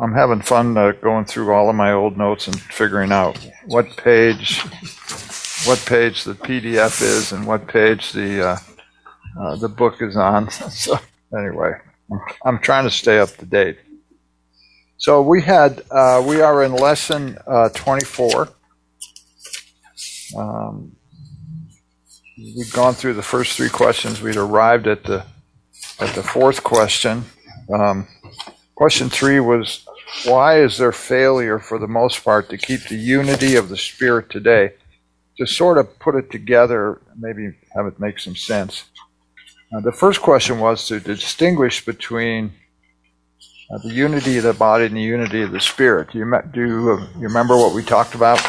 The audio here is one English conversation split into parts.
I'm having fun uh, going through all of my old notes and figuring out what page, what page the PDF is and what page the uh, uh, the book is on. so anyway, I'm, trying to stay up to date. So we had uh, we are in lesson uh, 24. Um, we'd gone through the first three questions. We'd arrived at the at the fourth question. Um, question three was why is there failure for the most part to keep the unity of the Spirit today? To sort of put it together, maybe have it make some sense. Uh, the first question was to distinguish between uh, the unity of the body and the unity of the Spirit. Do you, do you, uh, you remember what we talked about?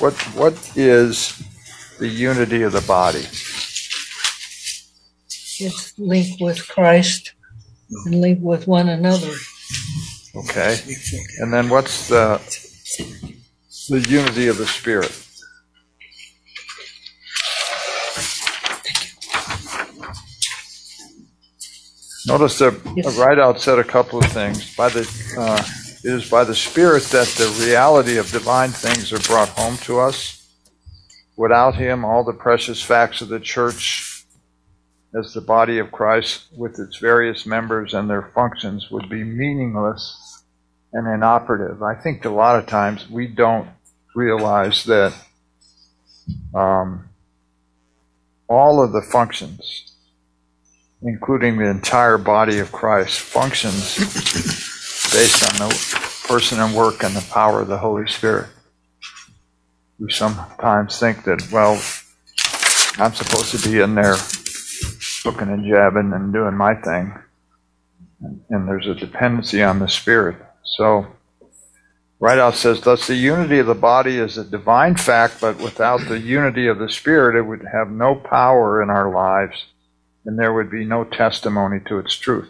What what is the unity of the body? It's linked with Christ and linked with one another. Okay. And then what's the the unity of the spirit? Notice that yes. Ridout said a couple of things. By the uh, it is by the Spirit that the reality of divine things are brought home to us. Without Him, all the precious facts of the church as the body of Christ with its various members and their functions would be meaningless and inoperative. I think a lot of times we don't realize that um, all of the functions, including the entire body of Christ, functions based on the person and work and the power of the Holy Spirit. We sometimes think that, well, I'm supposed to be in there and jabbing and doing my thing. And, and there's a dependency on the Spirit. So, Ridout says, Thus the unity of the body is a divine fact, but without the unity of the Spirit, it would have no power in our lives, and there would be no testimony to its truth.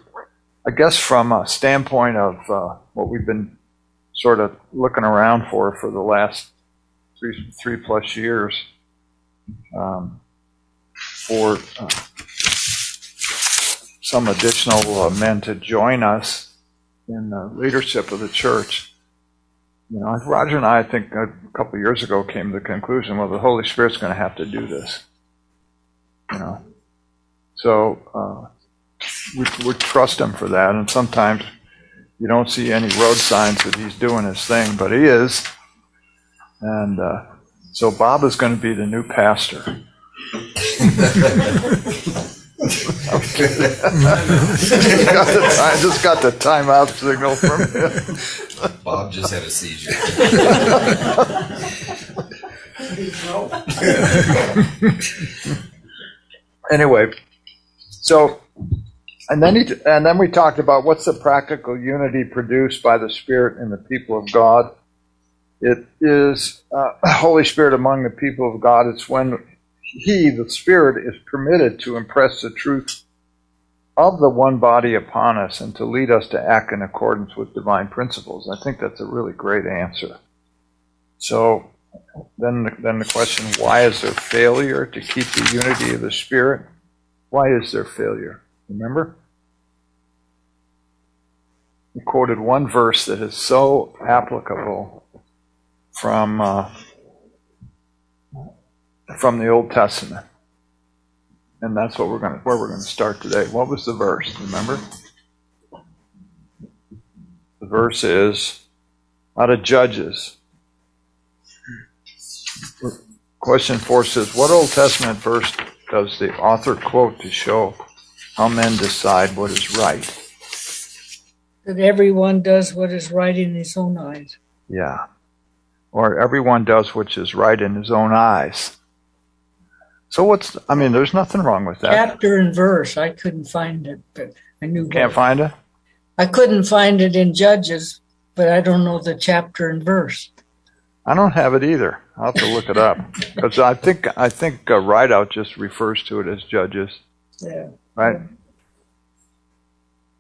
I guess from a standpoint of uh, what we've been sort of looking around for for the last three three plus years, um, for uh, some additional uh, men to join us in the leadership of the church. You know, Roger and I, I think a couple of years ago, came to the conclusion, well, the Holy Spirit's going to have to do this. You know, so uh, we, we trust him for that. And sometimes you don't see any road signs that he's doing his thing, but he is. And uh, so Bob is going to be the new pastor. I just got the timeout signal from him. Bob just had a seizure. anyway, so and then he, and then we talked about what's the practical unity produced by the Spirit in the people of God. It is uh, Holy Spirit among the people of God. It's when He, the Spirit, is permitted to impress the truth of the one body upon us and to lead us to act in accordance with divine principles. I think that's a really great answer. So then, then the question: Why is there failure to keep the unity of the Spirit? Why is there failure? Remember? We quoted one verse that is so applicable from uh, from the Old Testament, and that's what we're going to, where we're going to start today. What was the verse? Remember? The verse is out of Judges. Question four says, "What Old Testament verse does the author quote to show how men decide what is right. That everyone does what is right in his own eyes. Yeah. Or everyone does what is right in his own eyes. So what's, I mean, there's nothing wrong with that. Chapter and verse. I couldn't find it, but I knew. Can't find it? I couldn't find it in Judges, but I don't know the chapter and verse. I don't have it either. I'll have to look it up because I think I think uh, Ridout just refers to it as Judges. Yeah. Right?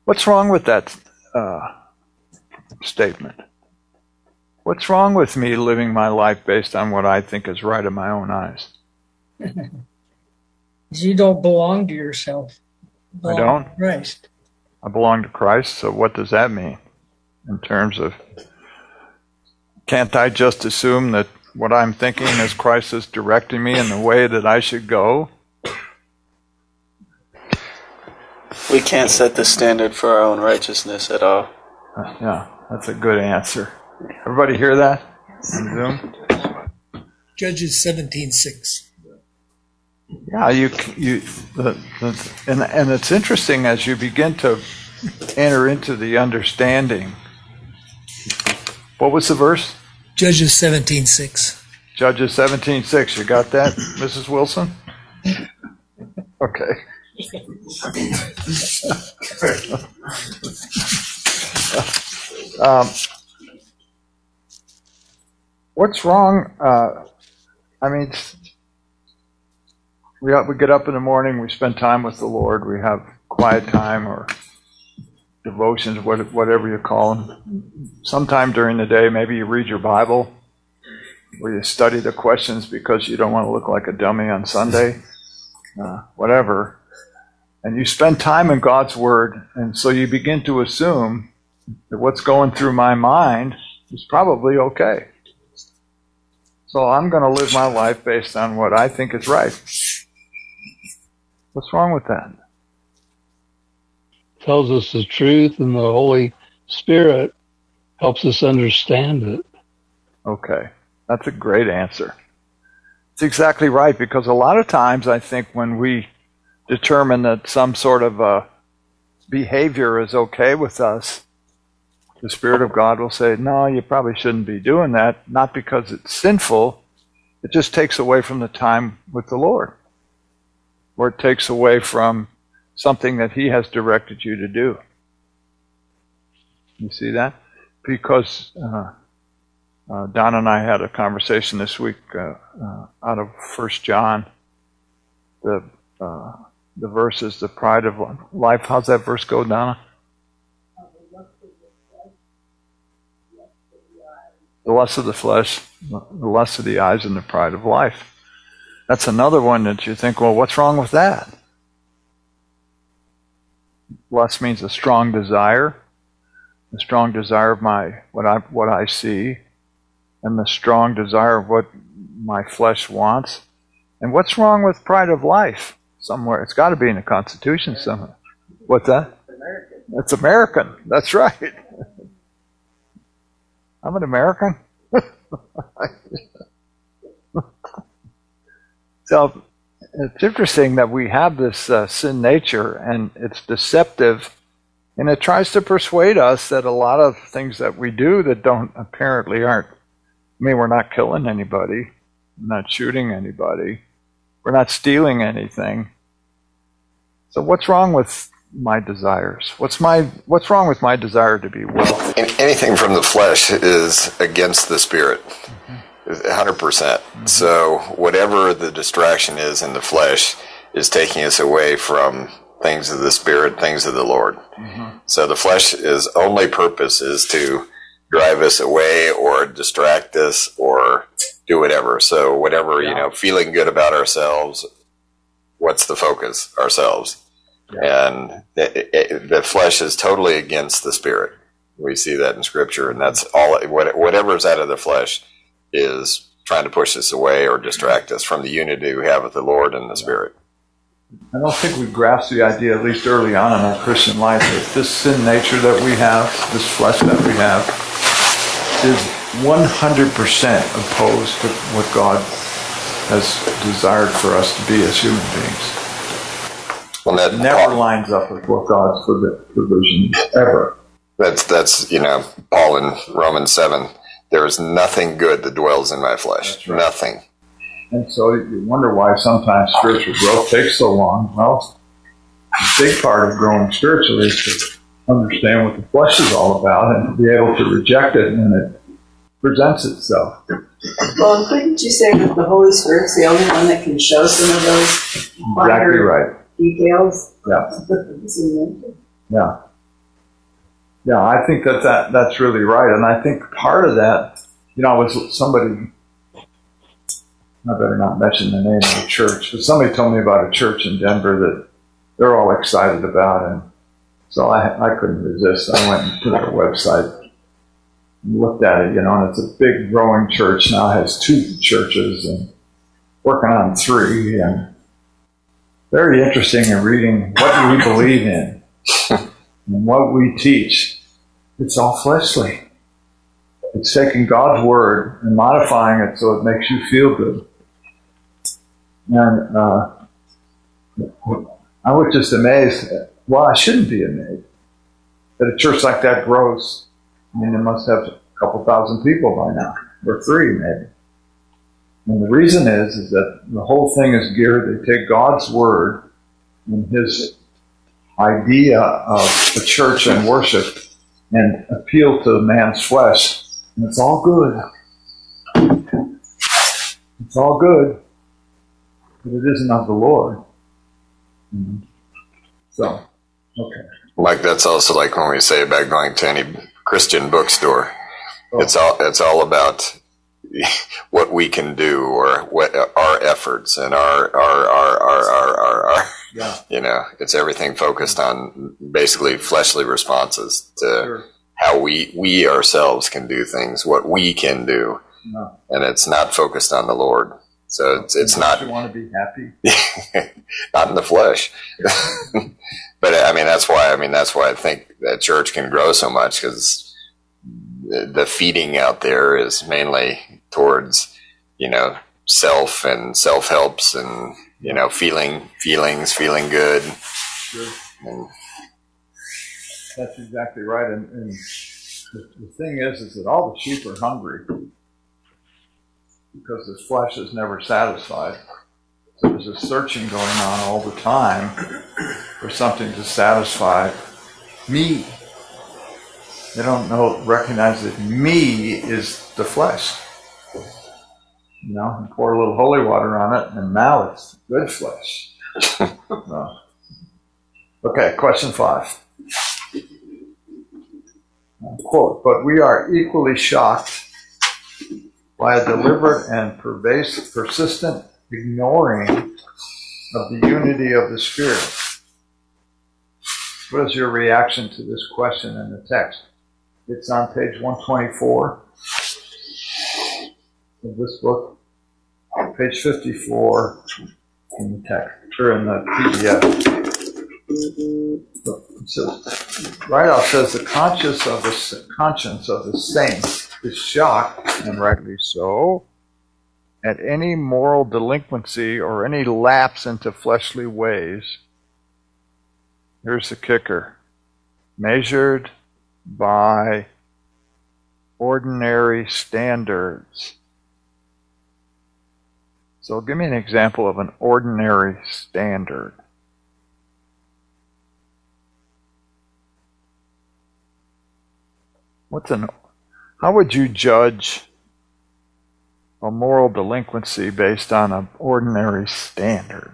What's wrong with that uh, statement? What's wrong with me living my life based on what I think is right in my own eyes? You don't belong to yourself. I don't? Christ. I belong to Christ, so what does that mean in terms of can't I just assume that what I'm thinking is Christ is directing me in the way that I should go? We can't set the standard for our own righteousness at all. Uh, yeah, that's a good answer. Everybody hear that on Zoom? Judges seventeen six. Yeah, you you the, the, and and it's interesting as you begin to enter into the understanding. What was the verse? Judges seventeen six. Judges seventeen six. You got that, Mrs. Wilson? Okay. um, what's wrong? Uh, I mean, we we get up in the morning, we spend time with the Lord, we have quiet time or devotions, whatever you call them. Sometime during the day, maybe you read your Bible, or you study the questions because you don't want to look like a dummy on Sunday, uh, whatever. And you spend time in God's Word, and so you begin to assume that what's going through my mind is probably okay. So I'm going to live my life based on what I think is right. What's wrong with that? Tells us the truth, and the Holy Spirit helps us understand it. Okay, that's a great answer. It's exactly right because a lot of times I think when we determine that some sort of a behavior is okay with us, the Spirit of God will say, No, you probably shouldn't be doing that, not because it's sinful, it just takes away from the time with the Lord, or it takes away from something that He has directed you to do. You see that? Because uh, uh, Don and I had a conversation this week uh, uh out of First John, the uh, the verse is the pride of life. How's that verse go, Donna? the lust of the flesh, the lust of the eyes, and the pride of life. That's another one that you think, well, what's wrong with that? Lust means a strong desire, a strong desire of my what I what I see, and the strong desire of what my flesh wants. And what's wrong with pride of life? Somewhere it's got to be in the Constitution somewhere. What's that? American. It's American. That's right. I'm an American. so it's interesting that we have this uh, sin nature and it's deceptive and it tries to persuade us that a lot of things that we do that don't apparently aren't I mean we're not killing anybody, we're not shooting anybody, we're not stealing anything. So what's wrong with my desires? What's my what's wrong with my desire to be well? Anything from the flesh is against the spirit. 100%. percent So whatever the distraction is in the flesh is taking us away from things of the spirit, things of the Lord. Mm-hmm. So the flesh's only purpose is to drive us away or distract us or do whatever. So whatever, yeah. you know, feeling good about ourselves, what's the focus? Ourselves. And it, it, the flesh is totally against the spirit. We see that in scripture, and that's all. Whatever whatever's out of the flesh is trying to push us away or distract us from the unity we have with the Lord and the Spirit. I don't think we grasp the idea, at least early on in our Christian life, that this sin nature that we have, this flesh that we have, is 100% opposed to what God has desired for us to be as human beings. Well, that never Paul, lines up with what God's provision ever. That's that's you know Paul in Romans seven. There is nothing good that dwells in my flesh. Right. Nothing. And so you wonder why sometimes spiritual growth takes so long. Well, a big part of growing spiritually is to understand what the flesh is all about and to be able to reject it when it presents itself. Well, couldn't you say that the Holy Spirit's the only one that can show some of those exactly right details? Yeah. yeah. Yeah, I think that, that that's really right. And I think part of that, you know, was somebody, I better not mention the name of the church, but somebody told me about a church in Denver that they're all excited about. And So I, I couldn't resist. I went to their website and looked at it, you know, and it's a big growing church now, has two churches and working on three and very interesting in reading what we believe in and what we teach. It's all fleshly. It's taking God's word and modifying it so it makes you feel good. And uh, I was just amazed. Well, I shouldn't be amazed that a church like that grows. I mean, it must have a couple thousand people by now, or three maybe. And the reason is, is that the whole thing is geared. They take God's word and His idea of the church and worship and appeal to man's flesh, and it's all good. It's all good, but it isn't of the Lord. So, okay. Like that's also like when we say about going to any Christian bookstore. Oh. It's all it's all about what we can do or what our efforts and our our our our our, our, our Yeah, you know it's everything focused on basically fleshly responses to sure. how we we ourselves can do things, what we can do, No. and it's not focused on the Lord. So it's it's not You want to be happy? not in the flesh. but I mean, that's why I mean that's why I think that church can grow so much because the, the feeding out there is mainly towards you know self and self helps and you know feeling feelings, feeling good. Sure. And That's exactly right. And, and the, the thing is, is that all the sheep are hungry because the flesh is never satisfied. So there's a searching going on all the time for something to satisfy me. They don't know, recognize that me is the flesh. You know, and pour a little holy water on it, and now it's good flesh. So. Okay, question five quote, but we are equally shocked by a deliberate and pervasive, persistent ignoring of the unity of the Spirit. What is your reaction to this question in the text? It's on page 124 of this book, page 54 in the text, or in the PDF. It says, Ridout says the conscience of the conscience of the saints is shocked, and rightly so, at any moral delinquency or any lapse into fleshly ways. Here's the kicker: measured by ordinary standards. So, give me an example of an ordinary standard. What's an how would you judge a moral delinquency based on an ordinary standard?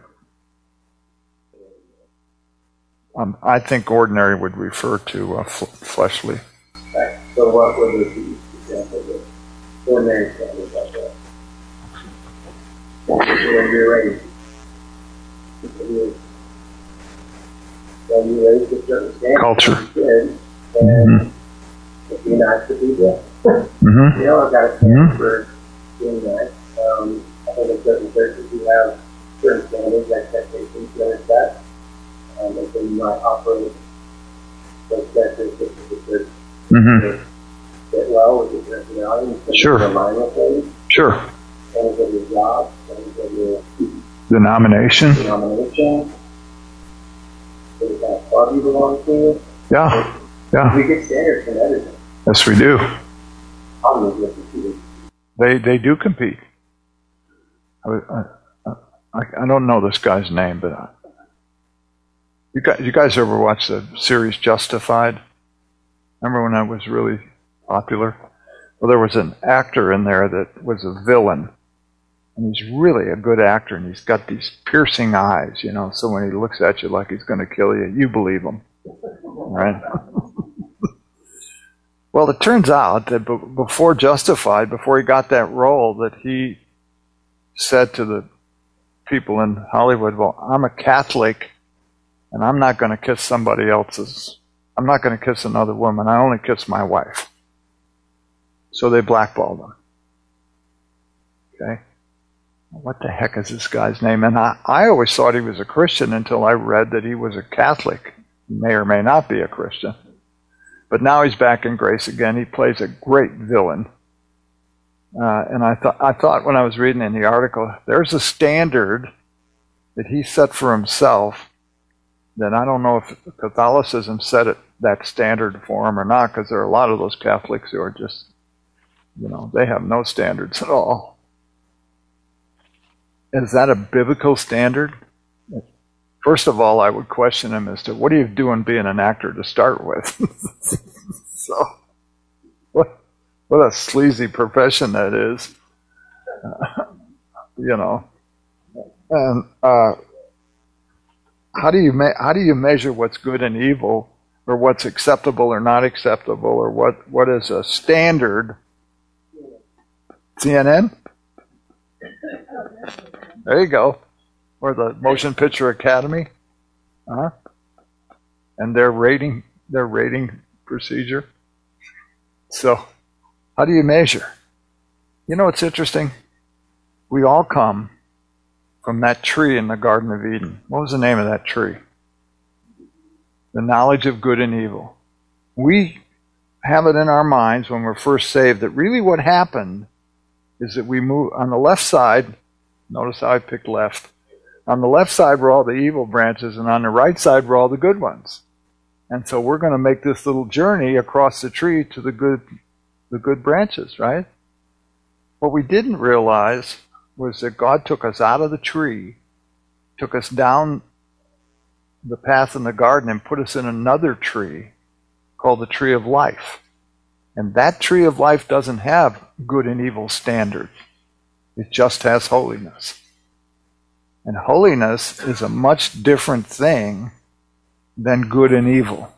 Um, I think ordinary would refer to uh, fleshly. So what would it be, example, of ordinary standards like that? When you're raised, when you raised a certain standard, Culture. and it'd be nice to be good. Mm-hmm. You know, I've got a standard for being nice. Um, I think in certain churches you have certain standards, expectations, you understand. Um, and so you might operate those characteristics of the church Mm-hmm. fit well with your personality and Sure. that align with things, Sure. Things of your job, things of your Denomination. denomination, things that club you belong to. Yeah. Yeah. We get standards from everything. Yes, we do. Problem is with competing. They they do compete. I, I, I, I don't know this guy's name, but I, you guys you guys ever watch the series Justified? Remember when that was really popular? Well, there was an actor in there that was a villain, and he's really a good actor, and he's got these piercing eyes, you know. So when he looks at you like he's going to kill you, you believe him, right? Well, it turns out that b- before Justified, before he got that role, that he said to the people in Hollywood, "Well, I'm a Catholic, and I'm not going to kiss somebody else's I'm not going to kiss another woman. I only kiss my wife. So they blackballed him. Okay? What the heck is this guy's name? And I, I always thought he was a Christian until I read that he was a Catholic. He may or may not be a Christian. But now he's back in grace again. He plays a great villain. Uh, and I thought, I thought when I was reading in the article, there's a standard that he set for himself that I don't know if Catholicism set it that standard for him or not, because there are a lot of those Catholics who are just, you know, they have no standards at all. Is that a biblical standard? First of all, I would question him as to what are you doing being an actor to start with? so, what, what a sleazy profession that is. Uh, you know. And uh, how do you me- how do you measure what's good and evil, or what's acceptable or not acceptable, or what, what is a standard? CNN. There you go. Or the Motion Picture Academy. Uh-huh. And their rating their rating procedure. So how do you measure? You know what's interesting? We all come from that tree in the Garden of Eden. What was the name of that tree? The knowledge of good and evil. We have it in our minds when we're first saved that really what happened is that we move on the left side. Notice how I picked left. On the left side were all the evil branches, and on the right side were all the good ones. And so we're going to make this little journey across the tree to the good, the good branches, right? What we didn't realize was that God took us out of the tree, took us down the path in the garden, and put us in another tree called the tree of life. And that tree of life doesn't have good and evil standards. It just has holiness. And holiness is a much different thing than good and evil.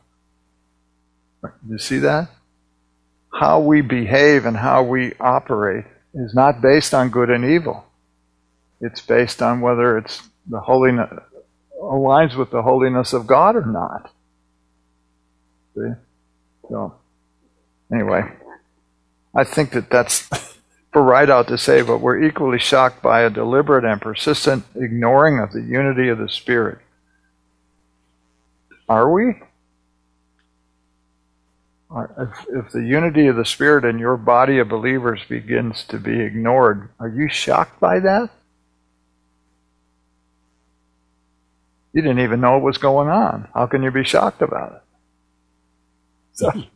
You see that? How we behave and how we operate is not based on good and evil. It's based on whether it's the holiness aligns with the holiness of God or not. See? So, anyway, I think that that's for out to say, but we're equally shocked by a deliberate and persistent ignoring of the unity of the Spirit. Are we? If, if the unity of the Spirit in your body of believers begins to be ignored, are you shocked by that? You didn't even know what was going on. How can you be shocked about it? So,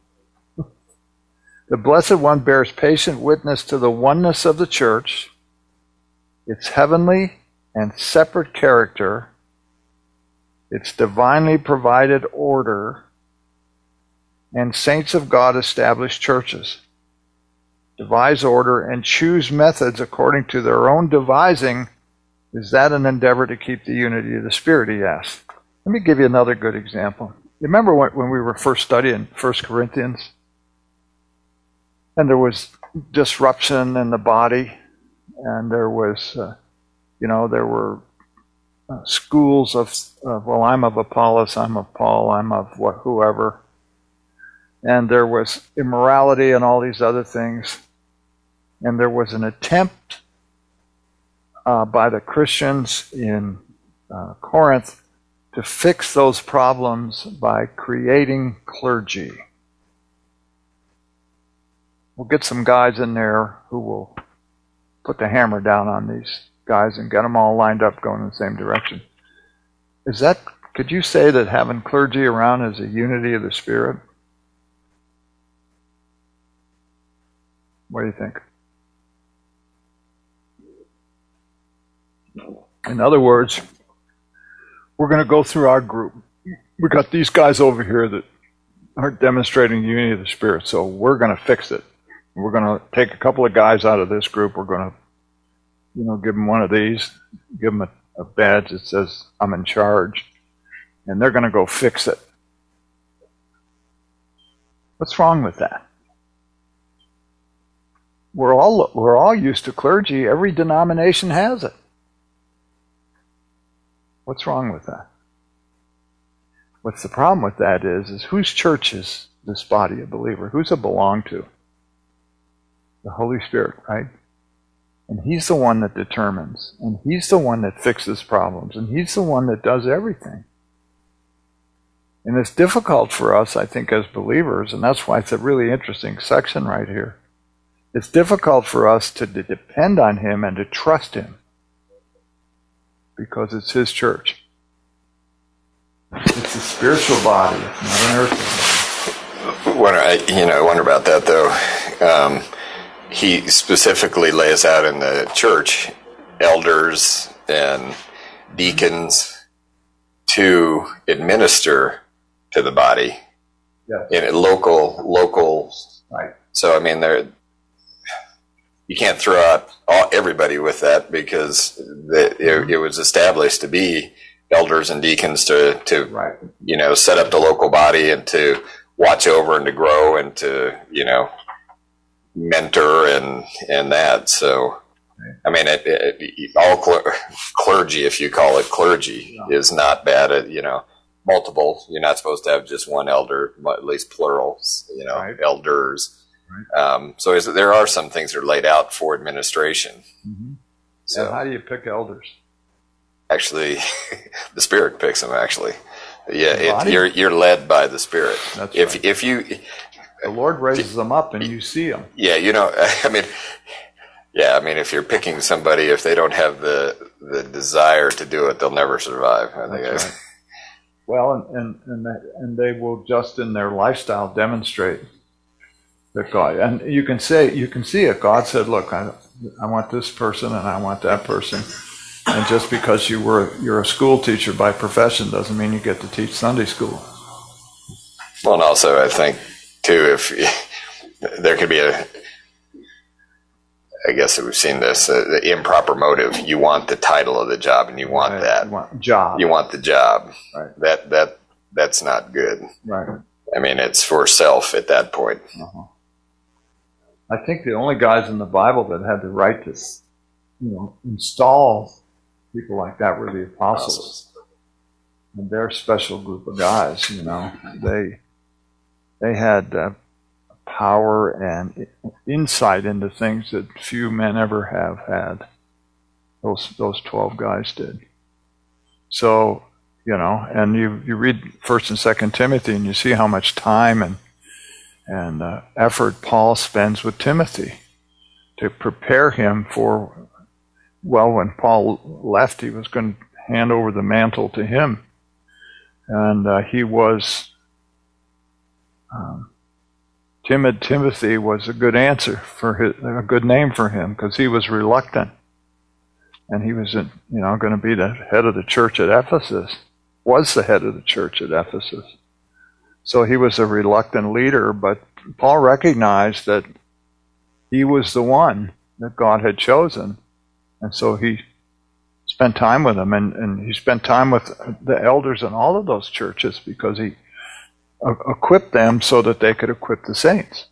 the Blessed One bears patient witness to the oneness of the church, its heavenly and separate character, its divinely provided order, and saints of God established churches. Devise order and choose methods according to their own devising is that an endeavor to keep the unity of the Spirit, he asked. Let me give you another good example. Remember when we were first studying 1 Corinthians? And there was disruption in the body, and there was, uh, you know, there were uh, schools of, well, I'm of Apollos, I'm of Paul, I'm of what, whoever. And there was immorality and all these other things. And there was an attempt uh, by the Christians in uh, Corinth to fix those problems by creating clergy. We'll get some guys in there who will put the hammer down on these guys and get them all lined up going in the same direction. Is that, could you say that having clergy around is a unity of the Spirit? What do you think? In other words, we're going to go through our group. We got these guys over here that aren't demonstrating unity of the Spirit, so we're going to fix it. We're going to take a couple of guys out of this group. We're going to, you know, give them one of these, give them a, a badge that says, I'm in charge, and they're going to go fix it. What's wrong with that? We're all, we're all used to clergy. Every denomination has it. What's wrong with that? What's the problem with that is, is whose church is this body of believer? Who's it belong to? The Holy Spirit, right? And He's the one that determines, and He's the one that fixes problems, and He's the one that does everything. And it's difficult for us, I think, as believers, and that's why it's a really interesting section right here. It's difficult for us to, to depend on Him and to trust Him because it's His church. It's a spiritual body, not an earthly When I, you know, I wonder about that though. Um, he specifically lays out in the church elders and deacons to administer to the body Yes. in a local local. Right. So I mean, there you can't throw out all, everybody with that because the, it, it was established to be elders and deacons to to Right. you know, set up the local body and to watch over and to grow and to, you know, mentor and, and that. So, I mean, it, it, all cler- clergy, if you call it clergy, is not bad at, you know, multiple. You're not supposed to have just one elder, but at least plurals, you know, Right. elders. Um, so is, there are some things that are laid out for administration. Mhm. So And how do you pick elders? actually, the spirit picks them. Actually, yeah, it, you're you're led by the spirit. That's if right. if you The Lord raises them up and you see them. yeah you know I mean yeah I mean if you're picking somebody if they don't have the the desire to do it they'll never survive. I think That's right. Well, and, and, and, they, and they will just in their lifestyle demonstrate that God, and you can say, you can see it. God said, look, I, I want this person and I want that person. And just because you were, you're a school teacher by profession doesn't mean you get to teach Sunday school. well and also I think too if there could be a I guess we've seen this uh, the improper motive. You want the title of the job and you want Right? that. You want job. You want the job. Right. That that that's not good. right. I mean, it's for self at that point. I think the only guys in the Bible that had the right to, you know, install people like that were the apostles. And they're a special group of guys, you know. They they had uh, power and insight into things that few men ever have had. Those those twelve guys did. So you know, and you you read First and Second Timothy, and you see how much time and and uh, effort Paul spends with Timothy to prepare him for. Well, when Paul left, he was going to hand over the mantle to him, and uh, he was. Um, timid Timothy was a good answer for his, a good name for him because he was reluctant, and he was, you know, going to be the head of the church at Ephesus. Was the head of the church at Ephesus. So he was a reluctant leader, but Paul recognized that he was the one that God had chosen. And so he spent time with him, and, and he spent time with the elders in all of those churches because he equipped them so that they could equip the saints.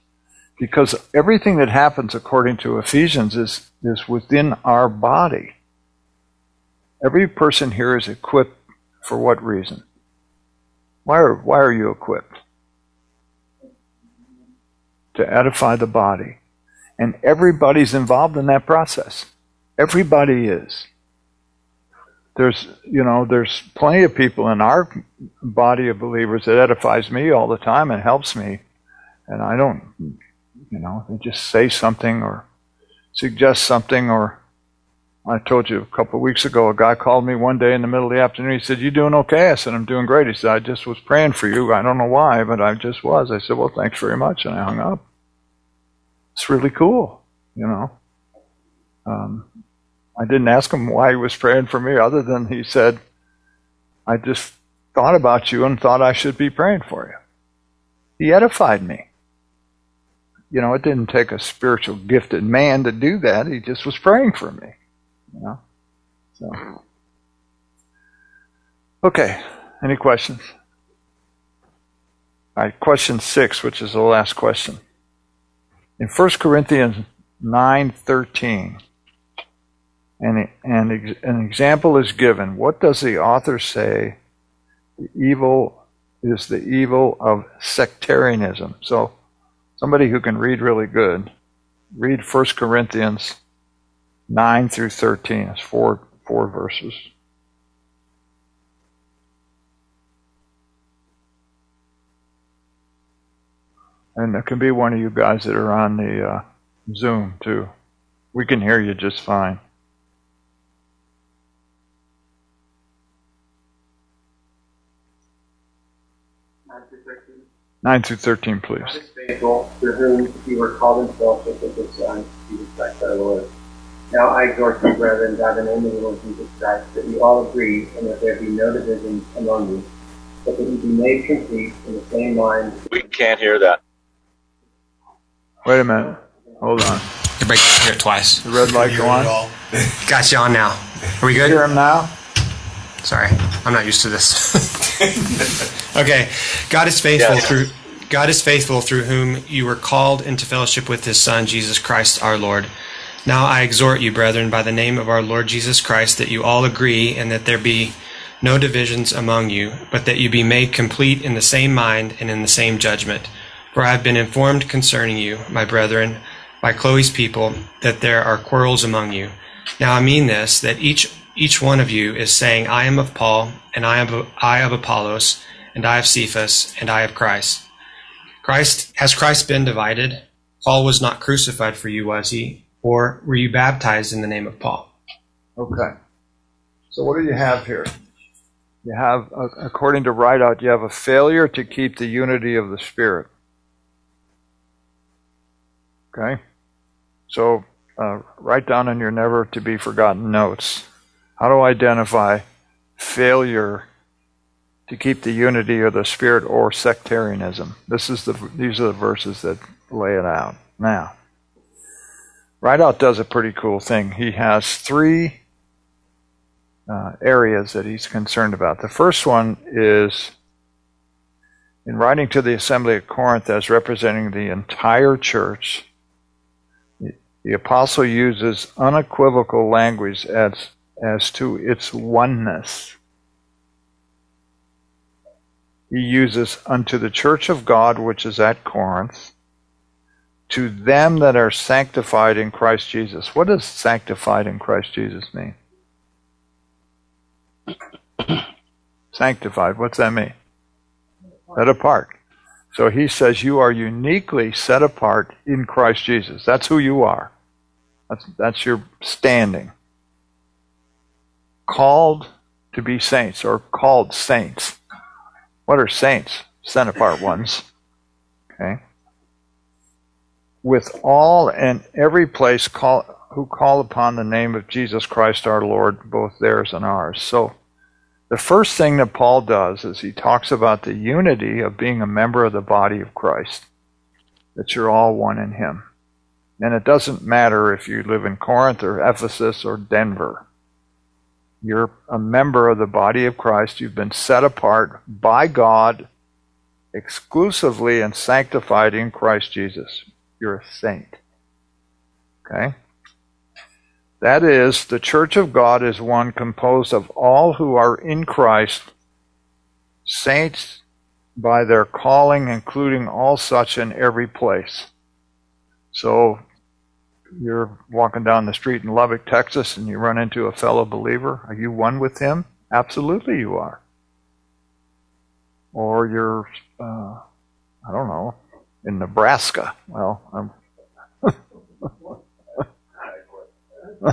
Because everything that happens according to Ephesians is, is within our body. Every person here is equipped for what reason? Why are, why are you equipped? To edify the body. And everybody's involved in that process. Everybody is. There's, you know, there's plenty of people in our body of believers that edifies me all the time and helps me. And I don't, you know, they just say something or suggest something or I told you a couple of weeks ago, a guy called me one day in the middle of the afternoon. He said, You doing okay? I said, I'm doing great. He said, I just was praying for you. I don't know why, but I just was. I said, Well, thanks very much. And I hung up. It's really cool, you know. Um, I didn't ask him why he was praying for me, other than he said, I just thought about you and thought I should be praying for you. He edified me. You know, it didn't take a spiritual gifted man to do that. He just was praying for me. You know? So. Okay. Any questions? All right, question six, which is the last question. In 1 Corinthians 9.13, and, and ex- an example is given. What does the author say the evil is the evil of sectarianism. So, somebody who can read really good, read 1 Corinthians 9 through 13. It's four, four verses. And there can be one of you guys that are on the uh, Zoom too. We can hear you just fine. Nine through thirteen. 9 through 13, please. God is faithful, through whom you were called in fellowship with his Son, Jesus Christ our Lord. Now I exhort you, brethren, by the name of the Lord Jesus Christ, that you all agree, and that there be no divisions among you, but that you be made complete in the same mind. We can't hear that. Wait a minute. Hold on. You break hear it twice. The red light go on. Got you on now. Are we good? Hear him now? Sorry, I'm not used to this. okay, God is faithful Yes. through God is faithful through whom you were called into fellowship with His Son Jesus Christ our Lord. Now I exhort you, brethren, by the name of our Lord Jesus Christ, that you all agree, and that there be no divisions among you, but that you be made complete in the same mind and in the same judgment. For I have been informed concerning you, my brethren, by Chloe's people, that there are quarrels among you. Now I mean this, that each each one of you is saying, I am of Paul, and I am of, I of Apollos, and I of Cephas, and I of Christ. Christ has Christ been divided? Paul was not crucified for you, was he? Or were you baptized in the name of Paul? Okay. So what do you have here? You have, uh, according to Ridout, you have a failure to keep the unity of the Spirit. Okay? So uh, write down in your never to be forgotten notes. How to identify failure to keep the unity of the Spirit or sectarianism. This is the, these are the verses that lay it out. Now, Ridout does a pretty cool thing. He has three uh, areas that he's concerned about. The first one is in writing to the assembly at Corinth as representing the entire church, the, the apostle uses unequivocal language as, as to its oneness. He uses unto the church of God which is at Corinth, to them that are sanctified in Christ Jesus. What does sanctified in Christ Jesus mean? sanctified, what's that mean? Set apart. So he says you are uniquely set apart in Christ Jesus. That's who you are. That's, that's your standing. Called to be saints or called saints. What are saints? Set apart ones. Okay. With all and every place call, who call upon the name of Jesus Christ our Lord, both theirs and ours. So the first thing that Paul does is he talks about the unity of being a member of the body of Christ, that you're all one in him. And it doesn't matter if you live in Corinth or Ephesus or Denver. You're a member of the body of Christ. You've been set apart by God exclusively and sanctified in Christ Jesus. You're a saint. Okay? That is, the church of God is one composed of all who are in Christ, saints by their calling, including all such in every place. So, you're walking down the street in Lubbock, Texas, and you run into a fellow believer. Are you one with him? Absolutely, you are. Or you're, uh, I don't know, in Nebraska. Well, I'm.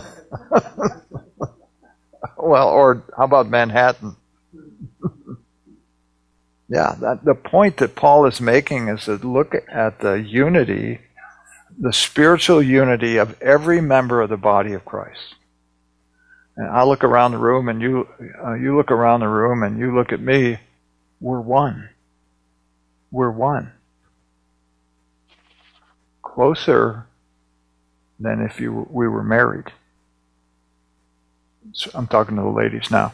well, or how about Manhattan? yeah, that, the point that Paul is making is to look at the unity, the spiritual unity of every member of the body of Christ. And I look around the room, and you, uh, you look around the room, and you look at me. We're one. We're one. Closer than if you we were married. So I'm talking to the ladies now.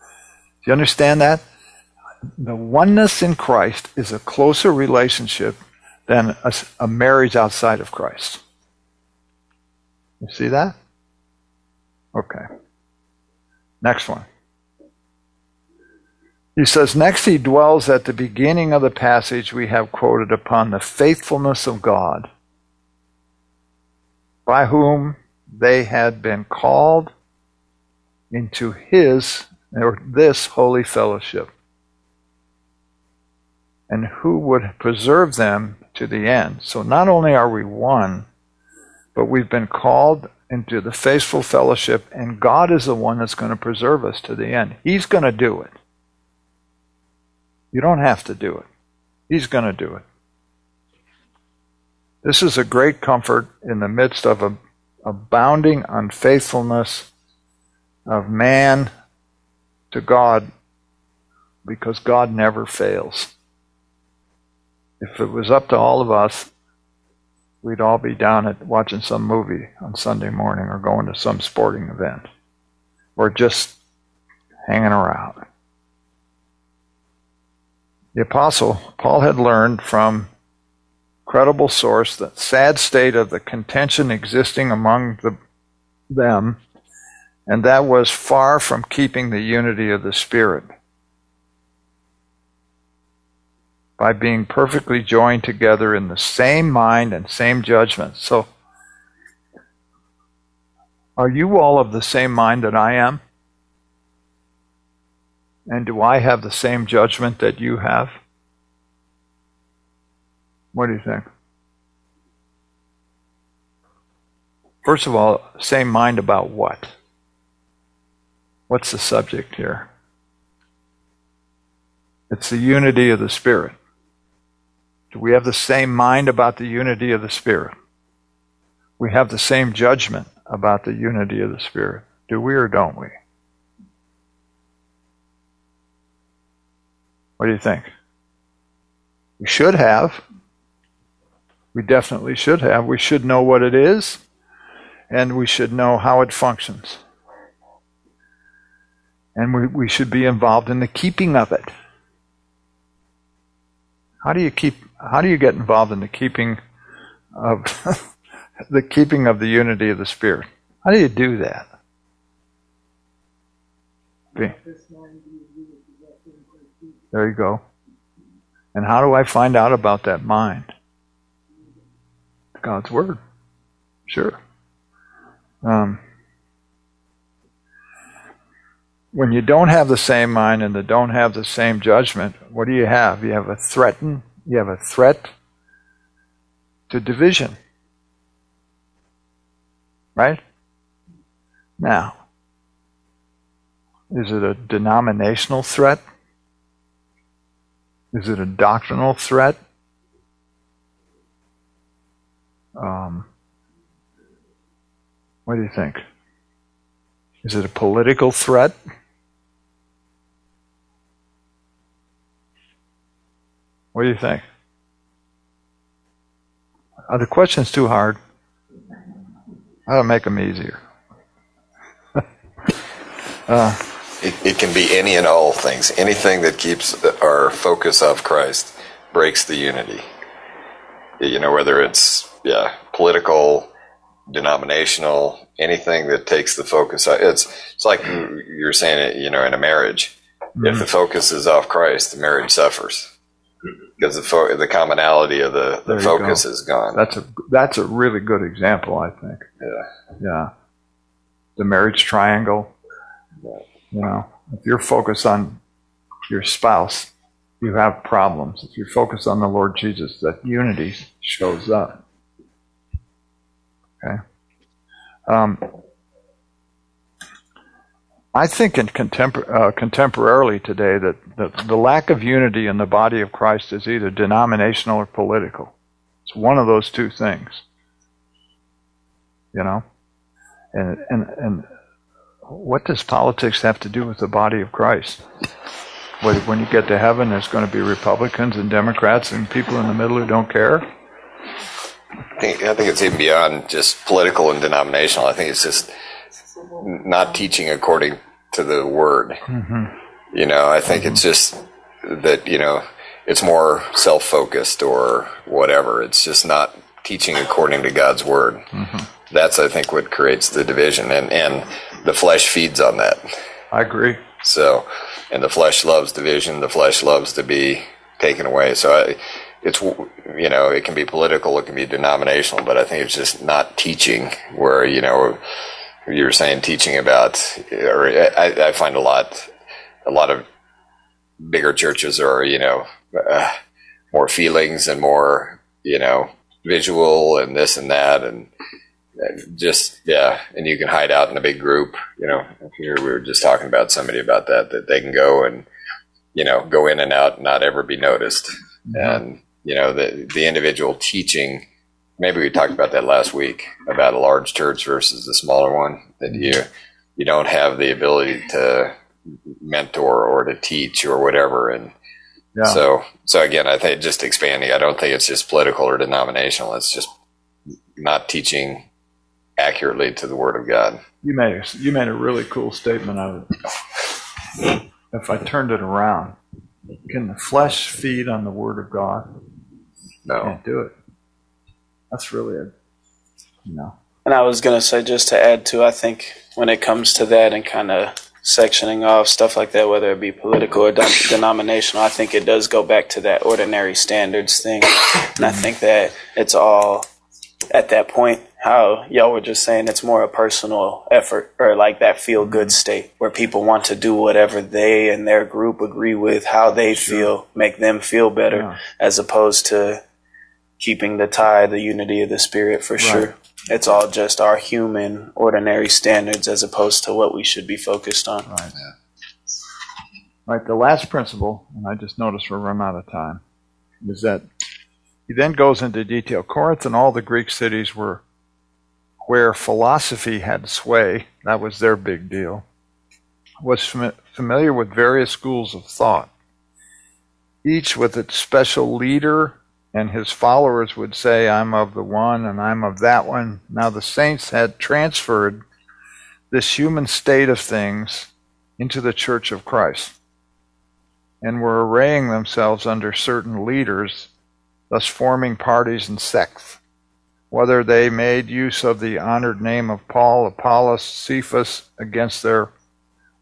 Do you understand that? The oneness in Christ is a closer relationship than a, a marriage outside of Christ. You see that? Okay. Next one. He says, Next, he dwells at the beginning of the passage we have quoted upon the faithfulness of God, by whom they had been called into his or this holy fellowship, and who would preserve them to the end. So not only are we one, but we've been called into the faithful fellowship, and God is the one that's going to preserve us to the end. He's going to do it. You don't have to do it. He's going to do it. This is a great comfort in the midst of a abounding unfaithfulness of man to God because God never fails. If it was up to all of us, we'd all be down at watching some movie on Sunday morning or going to some sporting event or just hanging around. The apostle Paul had learned from credible source the sad state of the contention existing among the, them, and that was far from keeping the unity of the Spirit. By being perfectly joined together in the same mind and same judgment. So, are you all of the same mind that I am? And do I have the same judgment that you have? What do you think? First of all, same mind about what? What's the subject here? It's the unity of the Spirit. Do we have the same mind about the unity of the Spirit? We have the same judgment about the unity of the Spirit. Do we or don't we? What do you think? We should have. We definitely should have. We should know what it is, and we should know how it functions. And we, we should be involved in the keeping of it. How do you keep how do you get involved in the keeping of the keeping of the unity of the Spirit? How do you do that? There you go. And how do I find out about that mind? God's Word. Sure. Um, when you don't have the same mind and don't have the same judgment, what do you have? You have a threaten, you have a threat to division. Right? Now, is it a denominational threat? Is it a doctrinal threat? Um, what do you think? Is it a political threat? What do you think? Are the questions too hard? I'll make them easier. uh, it, it, can be any and all things. Anything that keeps our focus off Christ breaks the unity. You know, whether it's yeah political, denominational, anything that takes the focus. It's it's like you're saying. It. You know, in a marriage, mm-hmm. if the focus is off Christ, the marriage suffers because the fo- the commonality of the, the focus go. is gone. That's a that's a really good example, I think. Yeah, yeah. The marriage triangle. You know, if you're focused on your spouse, you have problems. If you're focused on the Lord Jesus, that unity shows up. Okay. Um, I think in contempor- uh, contemporarily today that the, the lack of unity in the body of Christ is either denominational or political. It's one of those two things. You know? And, and, and what does politics have to do with the body of Christ? When you get to heaven, there's going to be Republicans and Democrats and people in the middle who don't care? I think, I think it's even beyond just political and denominational. I think it's just not teaching according to the word. Mm-hmm. You know, I think mm-hmm. it's just that, you know, it's more self focused or whatever. It's just not teaching according to God's word. Mm-hmm. That's, I think, what creates the division. And, and the flesh feeds on that. I agree. So, and the flesh loves division. The flesh loves to be taken away. So I, it's you know it can be political, it can be denominational, but I think it's just not teaching where you know you were saying teaching about, or I, I find a lot a lot of bigger churches are you know uh, more feelings and more you know visual and this and that and just yeah and you can hide out in a big group you know here we were just talking about somebody about that that they can go and you know go in and out and not ever be noticed mm-hmm. and you know the the individual teaching maybe we talked about that last week about a large church versus the smaller one that you you don't have the ability to mentor or to teach or whatever and yeah. so so again i think just expanding i don't think it's just political or denominational it's just not teaching accurately to the word of god you made you made a really cool statement of it if i turned it around can the flesh feed on the word of god no. Can't do it. That's really a, you know. And I was going to say, just to add to, I think when it comes to that and kind of sectioning off stuff like that, whether it be political or denominational, I think it does go back to that ordinary standards thing. And I think that it's all at that point how y'all were just saying it's more a personal effort or like that feel good mm-hmm. state where people want to do whatever they and their group agree with, how they sure. feel, make them feel better, yeah. as opposed to keeping the tie, the unity of the spirit for right. sure. It's all just our human, ordinary standards as opposed to what we should be focused on. Right. Yeah. Right. The last principle, and I just noticed we're running out of time, is that he then goes into detail. Corinth and all the Greek cities were where philosophy had sway, that was their big deal, was fam- familiar with various schools of thought, each with its special leader, and his followers would say, I'm of the one and I'm of that one. Now the saints had transferred this human state of things into the church of Christ and were arraying themselves under certain leaders, thus forming parties and sects whether they made use of the honored name of Paul, Apollos, Cephas against their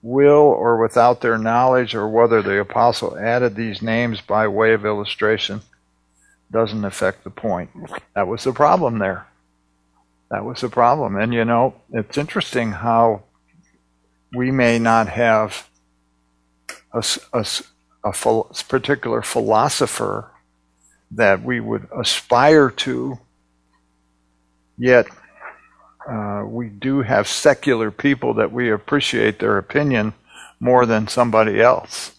will or without their knowledge, or whether the apostle added these names by way of illustration, doesn't affect the point. That was the problem there. That was the problem. And you know, it's interesting how we may not have a, a, a particular philosopher that we would aspire to Yet, uh, we do have secular people that we appreciate their opinion more than somebody else.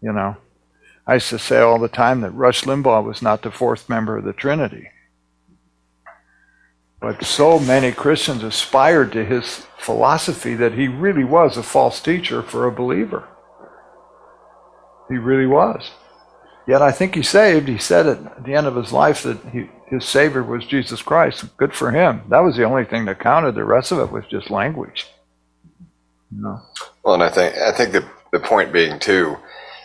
You know, I used to say all the time that Rush Limbaugh was not the fourth member of the Trinity. But so many Christians aspired to his philosophy that he really was a false teacher for a believer. He really was. Yet I think he saved. He said at the end of his life that he, his Savior was Jesus Christ. Good for him. That was the only thing that counted. The rest of it was just language. You know? Well, and I think I think the the point being too.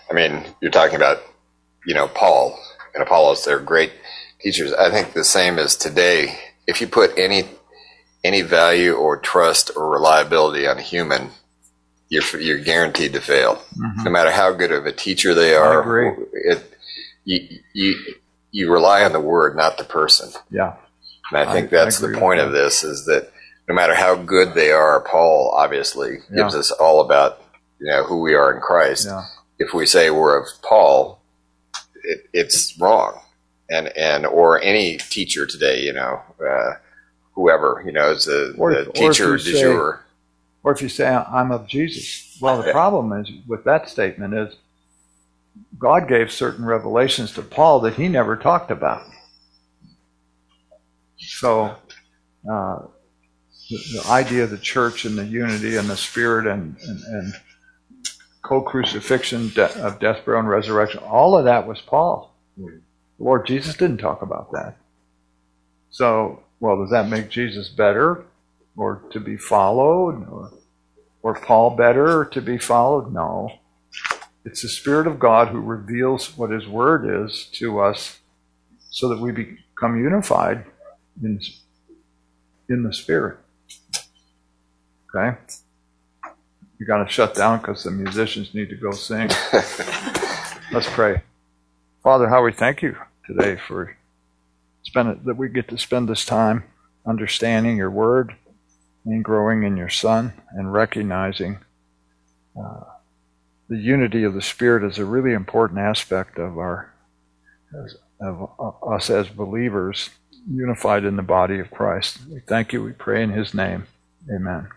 I mean, you're talking about you know Paul and Apollos. They're great teachers. I think the same as today. If you put any any value or trust or reliability on a human, you're you're guaranteed to fail. Mm-hmm. No matter how good of a teacher they are. It, you, you you rely on the word, not the person. Yeah. And I think I, that's I the point of this is that no matter how good they are, Paul obviously yeah. gives us all about you know who we are in Christ. Yeah. If we say we're of Paul, it, it's wrong, and and or any teacher today, you know, uh, whoever you know is the, teacher du jour. Or if you say I'm of Jesus, well, the problem is with that statement is God gave certain revelations to Paul that he never talked about. So, uh, the, the, idea of the church and the unity and the spirit and, and, and co crucifixion de- of death, burial, and resurrection, all of that was Paul. Lord Jesus didn't talk about that. So, well, does that make Jesus better or to be followed? Or, or Paul better to be followed? No. It's the Spirit of God who reveals what His Word is to us so that we become unified in, in the Spirit. Okay? We got to shut down because the musicians need to go sing. Let's pray. Father, how we thank you today for spend that we get to spend this time understanding your word and growing in your Son and recognizing uh, the unity of the Spirit is a really important aspect of our of uh, us as believers unified in the body of Christ. We thank you. We pray in His name. Amen.